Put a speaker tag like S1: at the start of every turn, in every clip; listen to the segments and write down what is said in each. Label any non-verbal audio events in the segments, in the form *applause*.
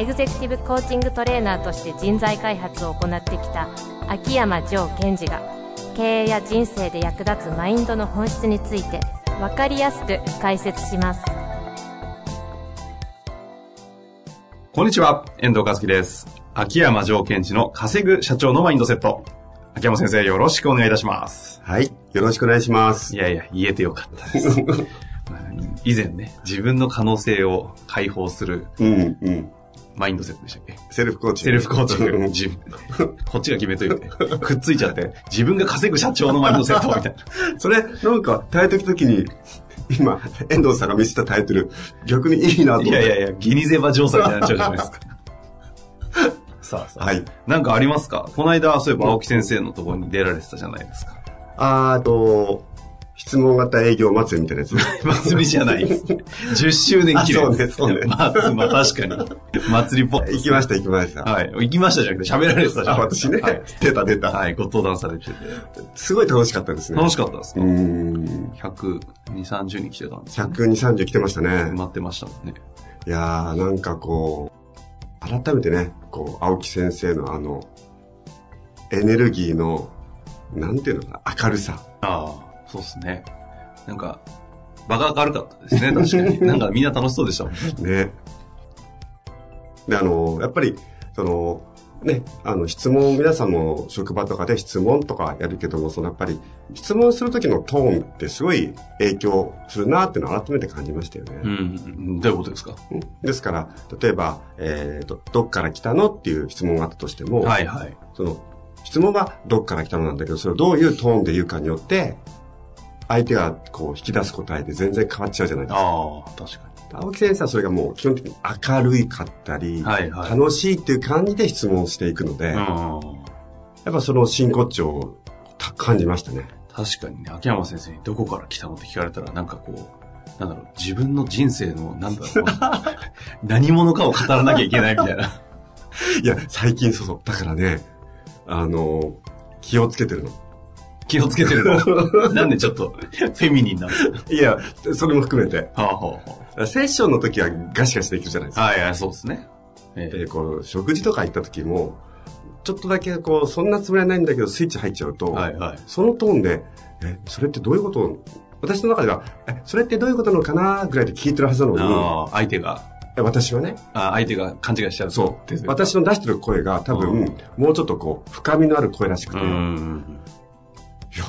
S1: エグゼクティブコーチングトレーナーとして人材開発を行ってきた秋山城賢治が経営や人生で役立つマインドの本質について分かりやすく解説します
S2: こんにちは、遠藤和樹です。秋山城賢治の稼ぐ社長のマインドセット。秋山先生、よろしくお願いいたします。
S3: はい。よろしくお願いします。
S2: いやいや、言えてよかったです。*laughs* まあ以前ね、自分の可能性を解放する
S3: うん、うん。
S2: マインドセットでしたっけ？
S3: セルフコーチ。
S2: セルフコーチング。
S3: うん
S2: 自分こっちが決めといて。くっついちゃって、自分が稼ぐ社長のマインドセットみたいな。*laughs*
S3: それ、なんか、タイトル時に、今、遠藤さんが見せたタイトル、逆にいいなと思って。
S2: いやいやいや、ギニゼバ上手みたいになっちゃうじゃないですか。*laughs* さあさあ。
S3: はい。
S2: なんかありますか？この間、そういえば青木先生のところに出られてたじゃないですか。
S3: あーと、質問型営業祭りみたいなやつ。*laughs*
S2: 祭りじゃないです。10周年記念。
S3: あそうねそうね
S2: まあ、まあ確かに。祭りっぽい
S3: 行きました、行きました。
S2: はい。行きましたじゃなくて喋られてたじゃ
S3: あ、
S2: ん。
S3: 私ね
S2: はい。
S3: 出た出た。
S2: はい、ご登壇されてて。
S3: すごい楽しかったですね。
S2: 楽しかったですか？
S3: うーん。
S2: ?100、2、30人来てたんですよ
S3: 100、2、30来てましたね
S2: 埋。まってましたもんね。
S3: いやー、なんかこう、改めてね、こう、青木先生のあの、エネルギーの、なんていうのかな、明るさ。
S2: ああ、そうですね。なんか、場が明るかったですね、*laughs* 確かに。なんかみんな楽しそうでしたもんね。
S3: ね。で、あの、やっぱり、その、ね、あの、質問、皆さんも職場とかで質問とかやるけども、そのやっぱり、質問するときのトーンってすごい影響するなっていうのを改めて感じましたよね。
S2: うん。どういうことですか？
S3: うんですから、例えば、えっ、と、どっから来たのっていう質問があったとしても、
S2: はいはい。
S3: その、質問はどっから来たのなんだけど、それをどういうトーンで言うかによって、相手がこう引き出す答えで全然変わっちゃうじゃないですか。
S2: ああ、確か
S3: 青木先生はそれがもう基本的に明るいかったり、
S2: はいはい
S3: 楽しいっていう感じで質問していくので、
S2: に。
S3: や
S2: うん。
S3: っぱその真骨頂をた感じましたね。
S2: 確かにね、秋山先生にどこから来たのって聞かれたら、なんかこう、なんだろう、自分の人生の、なんだろう、*laughs* 何者かを語らなきゃいけないみたいな。
S3: いや、最近そうそう。だからね、あの、気をつけてるの。
S2: 気をつけてるの。*laughs* なんでちょっと、フェミニンなんですか？
S3: いや、それも含めて。
S2: はあはあは
S3: セッションの時はガシガシできるじゃないです
S2: あ。
S3: か。
S2: はいはい、そうですね。え
S3: で、こう、食事とか行った時も、ちょっとだけこう、そんなつもりはないんだけど、スイッチ入っちゃうと、
S2: えはいはい。
S3: そのトーンで、え、それってどういうこと？私の中では、え、それってどういうことなのかなぐらいで聞いてるはずなのに、
S2: 相手が、
S3: え私はね、
S2: あ相手が勘違いしちゃう。
S3: そう。私の出してる声が多分、
S2: うん
S3: もうちょっとこう、深みのある声らしく
S2: う
S3: て、いや、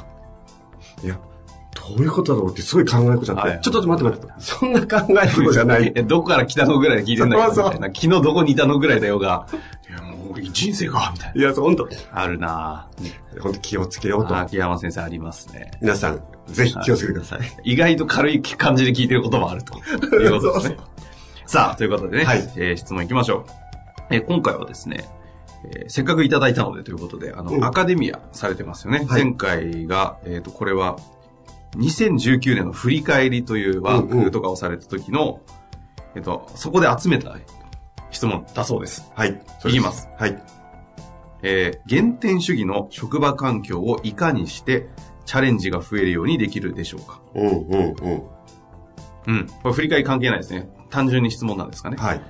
S2: ん。
S3: いや、どういうことだろうってすごい考えこちゃって、
S2: はい
S3: ちょっと待って待って、そんな考えることじゃない。*laughs*
S2: え、どこから来たのぐらいで聞いてんだけ？ど。昨日どこにいたのぐらいだよが、いや、もう俺人生が、みたいな。
S3: いや、本当
S2: あるなぁ。
S3: 本当気をつけようと。
S2: 秋山先生ありますね。
S3: 皆さん、ぜひ気をつけてください。
S2: 意外と軽い感じで聞いてることもあると *laughs* いうことですね。さあ、ということでね、
S3: はい
S2: えー質問いきましょう。えー今回はですね、えーせっかくいただいたのでということで、あの、
S3: うん
S2: アカデミアされてますよね。
S3: はい
S2: 前回が、えっ、と、これは、2019年の振り返りというワークとかをされた時の、えっと、そこで集めた質問だそうです。
S3: はい。
S2: いきます。
S3: はい。
S2: えー原点主義の職場環境をいかにしてチャレンジが増えるようにできるでしょうか
S3: うん、うん、うん。
S2: うん。これ振り返り関係ないですね。単純に質問なんですかね。
S3: はい。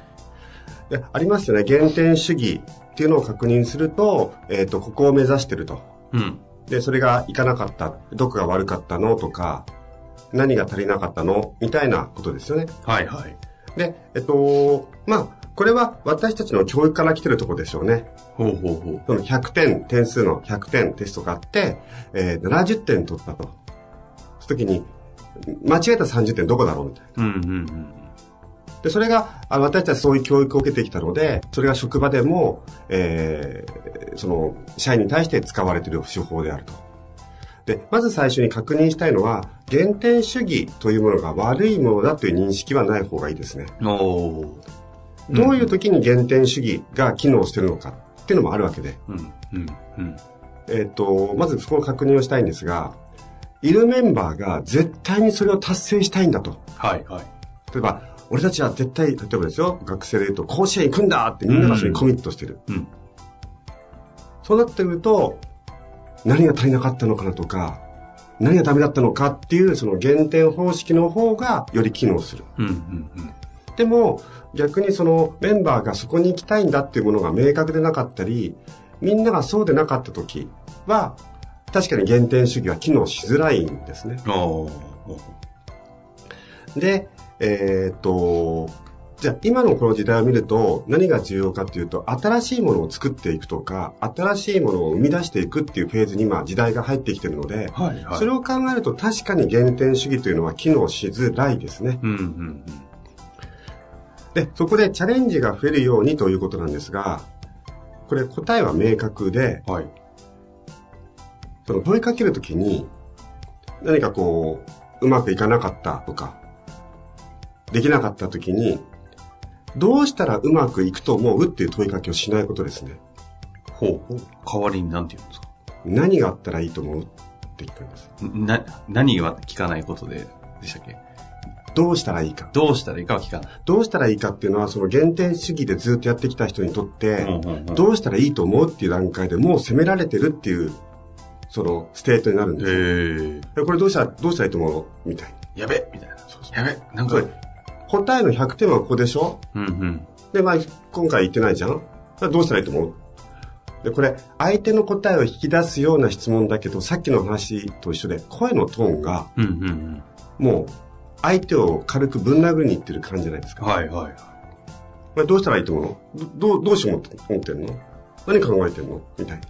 S3: でありますよね。原点主義っていうのを確認すると、えっ、と、ここを目指してると。
S2: うん。
S3: で、それがいかなかった。どこが悪かったのとか、何が足りなかったの？みたいなことですよね。
S2: はいはい。
S3: で、えっと、まあ、これは私たちの教育から来てるところでしょうね。
S2: ほうほうほう。
S3: その100点、点数の100点テストがあって、えー70点取ったと。その時に、間違えた30点どこだろう？みたいな。
S2: うんうんうん。
S3: で、それが、あ私たちそういう教育を受けてきたので、それが職場でも、えーその、社員に対して使われている手法であると。で、まず最初に確認したいのは、原点主義というものが悪いものだという認識はない方がいいですね。どういう時に原点主義が機能しているのかっっていうのもあるわけで。
S2: うん。うん。うん。
S3: えっ、と、まずそこの確認をしたいんですが、いるメンバーが絶対にそれを達成したいんだと。
S2: はい、はい。
S3: 例えば、俺たちは絶対、例えばですよ、学生で言うと、甲子園行くんだってみんながそれにコミットしてる。
S2: うん。
S3: そうなってくると、何が足りなかったのかなとか、何がダメだったのかっていう、その減点方式の方がより機能する。
S2: うん、うん、うん。
S3: でも、逆にそのメンバーがそこに行きたいんだっていうものが明確でなかったり、みんながそうでなかった時は、確かに減点主義は機能しづらいんですね。で、えーっと、じゃあ今のこの時代を見ると何が重要かっていうと、新しいものを作っていくとか、新しいものを生み出していくっていうフェーズに今時代が入ってきてるので、
S2: はい、はい。
S3: それを考えると確かに減点主義というのは機能しづらいですね。
S2: うん、うん、
S3: で、そこでチャレンジが増えるようにということなんですが、これ答えは明確で。その問いかけるときに、何かこう、うまくいかなかったとか、できなかったときに、どうしたらうまくいくと思うっていう問いかけをしないことですね。
S2: ほうほう。代わりに何て言うんですか？
S3: 何があったらいいと思うって聞くんです。
S2: な、何は聞かないことで、でしたっけ？
S3: どうしたらいいか。
S2: どうしたらいいかは聞かない。
S3: どうしたらいいかっていうのは、その減点主義でずっとやってきた人にとって、どうしたらいいと思うっていう段階でもう責められてるっていう、その state になるんですよ。これどうしたら、どうしたらいいと思うみたいな。
S2: やべみたいな。やべなんか
S3: 答えの100点はここでしょ？
S2: うんうん。
S3: で、まあ、今回言ってないじゃん？どうしたらいいと思う？で、これ、相手の答えを引き出すような質問だけど、さっきの話と一緒で、声のトーンが。もう、相手を軽くぶん殴りにいってる感じじゃないですか。
S2: はいはい。
S3: これどうしたらいいと思う？のどどう、どうしよう思って思ってんの？何考えてんの？みたいな。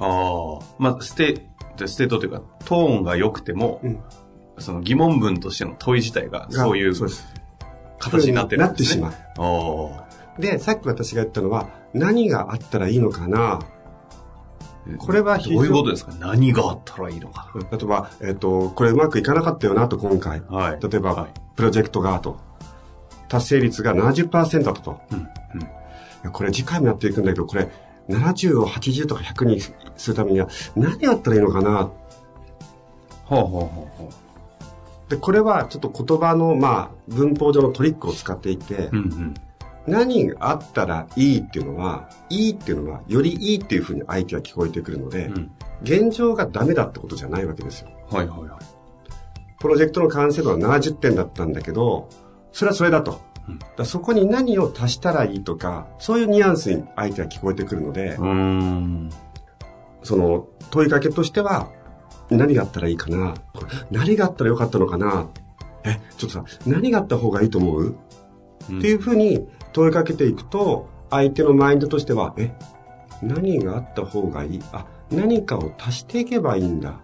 S2: ああ。まあ、ステ、 state というか、トーンが良くても、
S3: うん
S2: その疑問文としての問い自体が、そういう
S3: そうです。
S2: 形になってるんですね。
S3: なってしま
S2: ああ。
S3: で、さっき私が言ったのは、何があったらいいのかなこれは
S2: どういうことですか？何があったらいいのか
S3: 例えば、えっ、と、これうまくいかなかったよなと、今回。
S2: な。はい。
S3: 例えば、
S2: はい。
S3: プロジェクトがと。達成率が70%だったと。
S2: うん。うん。
S3: これ次回もやっていくんだけど、これ70を80とか100にするためには何やったらいいのかな
S2: ほうほうほうほ
S3: で、これはちょっと言葉の、まあ、文法上のトリックを使っていて、
S2: う。うんうん。
S3: 何があったらいいっていうのは、いいっていうのは、よりいいっていうふうに相手は聞こえてくるので、
S2: うん。
S3: 現状がダメだってことじゃないわけですよ。
S2: はいはいはい。
S3: プロジェクトの完成度は70点だったんだけど、それはそれだと。
S2: うん
S3: だそこに何を足したらいいとか、そういうニュアンスに相手は聞こえてくるので。その問いかけとしては、何があったらいいかな？何があったらよかったのかな？え、ちょっとさ、何があった方がいいと思う、っていうふうに問いかけていくと、相手のマインドとしては、え、何があった方がいい？あ、何かを足していけばいいんだ。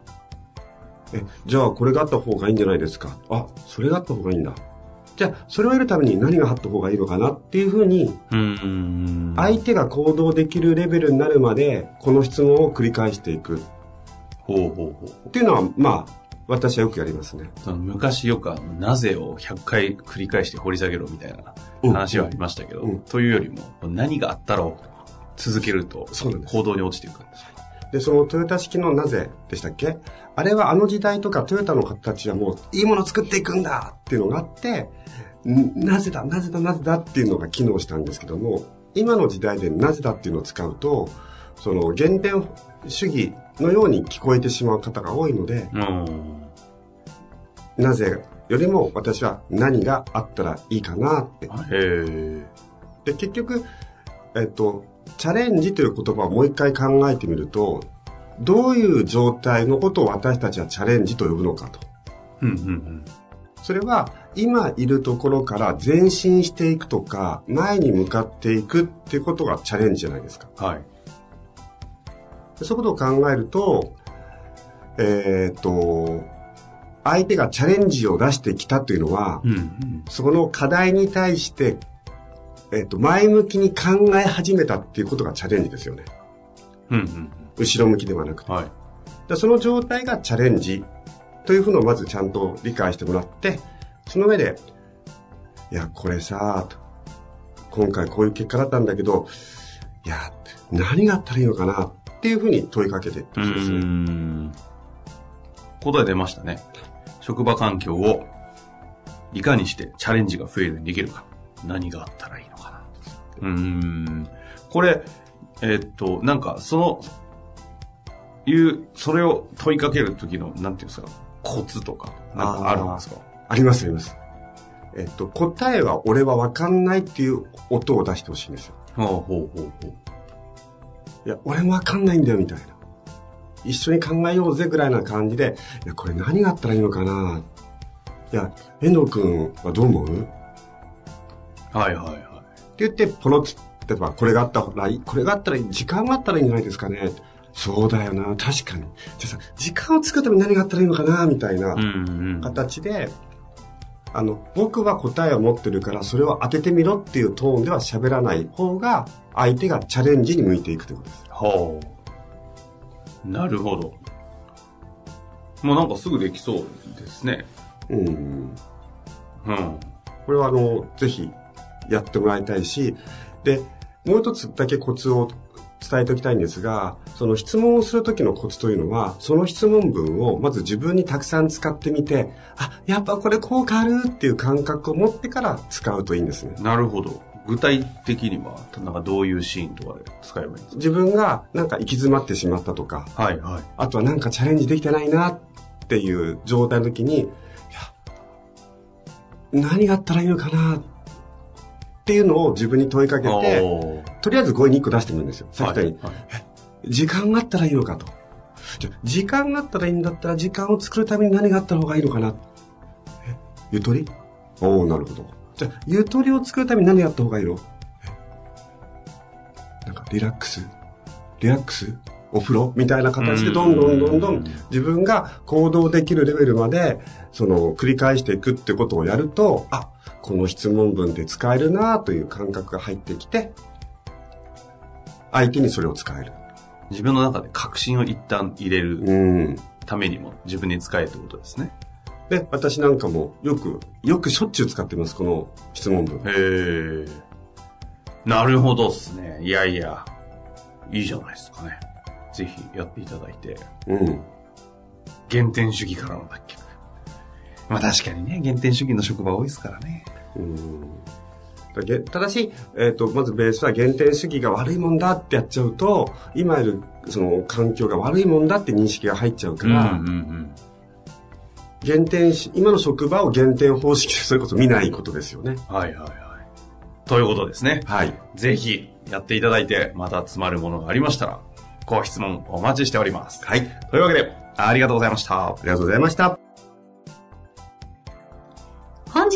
S3: え、じゃあこれがあった方がいいんじゃないですか？あ、それがあった方がいいんだ。じゃあ、それを得るために何があった方がいいのかな？っていうふうに。相手が行動できるレベルになるまで、この質問を繰り返していく。
S2: ほうほうほう。
S3: っていうのは、まあ、私はよくやりますね。
S2: その昔よくあの、なぜを100回繰り返して掘り下げろみたいな話はありましたけど、
S3: うんうん
S2: というよりも、何があったらを続けると行動に落ちていくんです。
S3: で、そのトヨタ式のなぜでしたっけ？あれはあの時代とかトヨタの方たちはもういいもの作っていくんだっていうのがあって、んなぜだ、なぜだ、なぜだっていうのが機能したんですけども、今の時代でなぜだっていうのを使うと、その原点主義のように聞こえてしまう方が多いので、
S2: うん。
S3: なぜよりも私は何があったらいいかなって。で、結局、えっと、チャレンジという言葉をもう一回考えてみると、どういう状態のことを私たちはチャレンジと呼ぶのかと。
S2: うんうんうん。
S3: それは、今いるところから前進していくとか、前に向かっていくっていうことがチャレンジじゃないですか。
S2: はい。
S3: でそういうことを考えると、えーっと、相手がチャレンジを出してきたというのは、
S2: うんうん。
S3: そこの課題に対して、えーっと、前向きに考え始めたっていうことがチャレンジですよね。
S2: うんうん
S3: 後ろ向きではなくて
S2: うん。。はい。
S3: でその状態がチャレンジというふうのをまずちゃんと理解してもらって、その上で、いや、これさ、と今回こういう結果だったんだけど、いや、何があったらいいのかなっていうふうに問いかけていってほしいですね。
S2: ん。答え出ましたね。職場環境をいかにしてチャレンジが増えるようにできるか。何があったらいいのかな。うーん。これ、えっと、なんか、その、いう、それを問いかけるときの、なんていうんですか、コツとか、なんかあるんですか？
S3: ありますあります。えっと、答えは俺はわかんないっていう音を出してほしいんですよ。
S2: ほうほうほうほう。
S3: いや、俺もわかんないんだよみたいな。一緒に考えようぜぐらいな感じで、いや、これ何があったらいいのかないや、遠藤くんはどう思う？って
S2: はいはいはい。
S3: 言って、ポロッつ例えば、これがあったらいい、これがあったらいい、時間があったらいいんじゃないですかね。そうだよな、確かに。じゃあさ、時間を作るために何があったらいいのかなみたいな
S2: うんうん。
S3: あの、僕は答えを持ってるから、それを当ててみろっていうトーンでは喋らない方が、相手がチャレンジに向いていくということです。
S2: ほう。なるほど。もうなんかすぐできそうですね。
S3: うん。
S2: うん。
S3: これはあの、ぜひやってもらいたいし、で、もう一つだけコツを伝えておきたいんですが、その質問をするときのコツというのは、その質問文をまず自分にたくさん使ってみて、あ、やっぱこれ効果あるっていう感覚を持ってから使うといいんですね。
S2: なるほど。具体的には、なんかどういうシーンとかで使えばいいんです
S3: 自分がなんか行き詰まってしまったとか、
S2: かはいはい。
S3: あとはなんかチャレンジできてないなっていう状態の時に、いや、何があったらいいのかなっていうのを自分に問いかけて、とりあえず5位に1個出してみるんですよ。さっき言ったように、時間があったらいいのかと。じゃあ時間があったらいいんだったら、時間を作るために何があった方がいいのかな。えゆとり？おおなるほど。じゃあ、ゆとりを作るために何やった方がいいの？えなんか、リラックス？リラックス？お風呂？みたいな形でどんどんどんどん自分が行動できるレベルまで、その、繰り返していくってことをやると、あ、この質問文で使えるなという感覚が入ってきて、相手にそれを使える。
S2: 自分の中で確信を一旦入れる
S3: うん。
S2: ためにも自分に使えってことですね。
S3: で、私なんかもよく、よくしょっちゅう使ってます、この質問文。
S2: へえ。なるほどっすね。いやいや、いいじゃないですかね。ぜひやっていただいて。
S3: うん。
S2: 原点主義からの脱却。まあ確かにね、原点主義の職場多いですからね。
S3: うん。ただし、えっ、と、まずベースは原点主義が悪いもんだってやっちゃうと、今いるその環境が悪いもんだって認識が入っちゃうから、
S2: うんうん
S3: 原点し、今の職場を原点方式でそれこそ見ないことですよね。
S2: うん。はいはいはい。ということですね。
S3: はい。
S2: ぜひやっていただいて、また詰まるものがありましたら、ご質問お待ちしております。
S3: はい。
S2: というわけで、ありがとうございました。
S3: ありがとうございました。